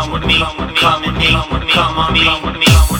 come with me, come with me, come on me, come with me.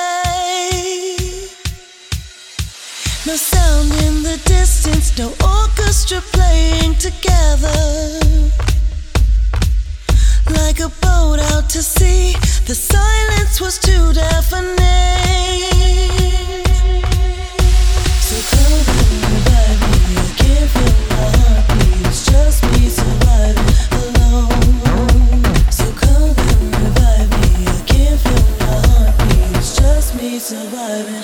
No sound in the distance, no orchestra playing together. Like a boat out to sea, the silence was too deafening. So come revive me, I can't feel my heartbeat, it's just me surviving alone. So come revive me, I can't feel my heartbeat, it's just me surviving.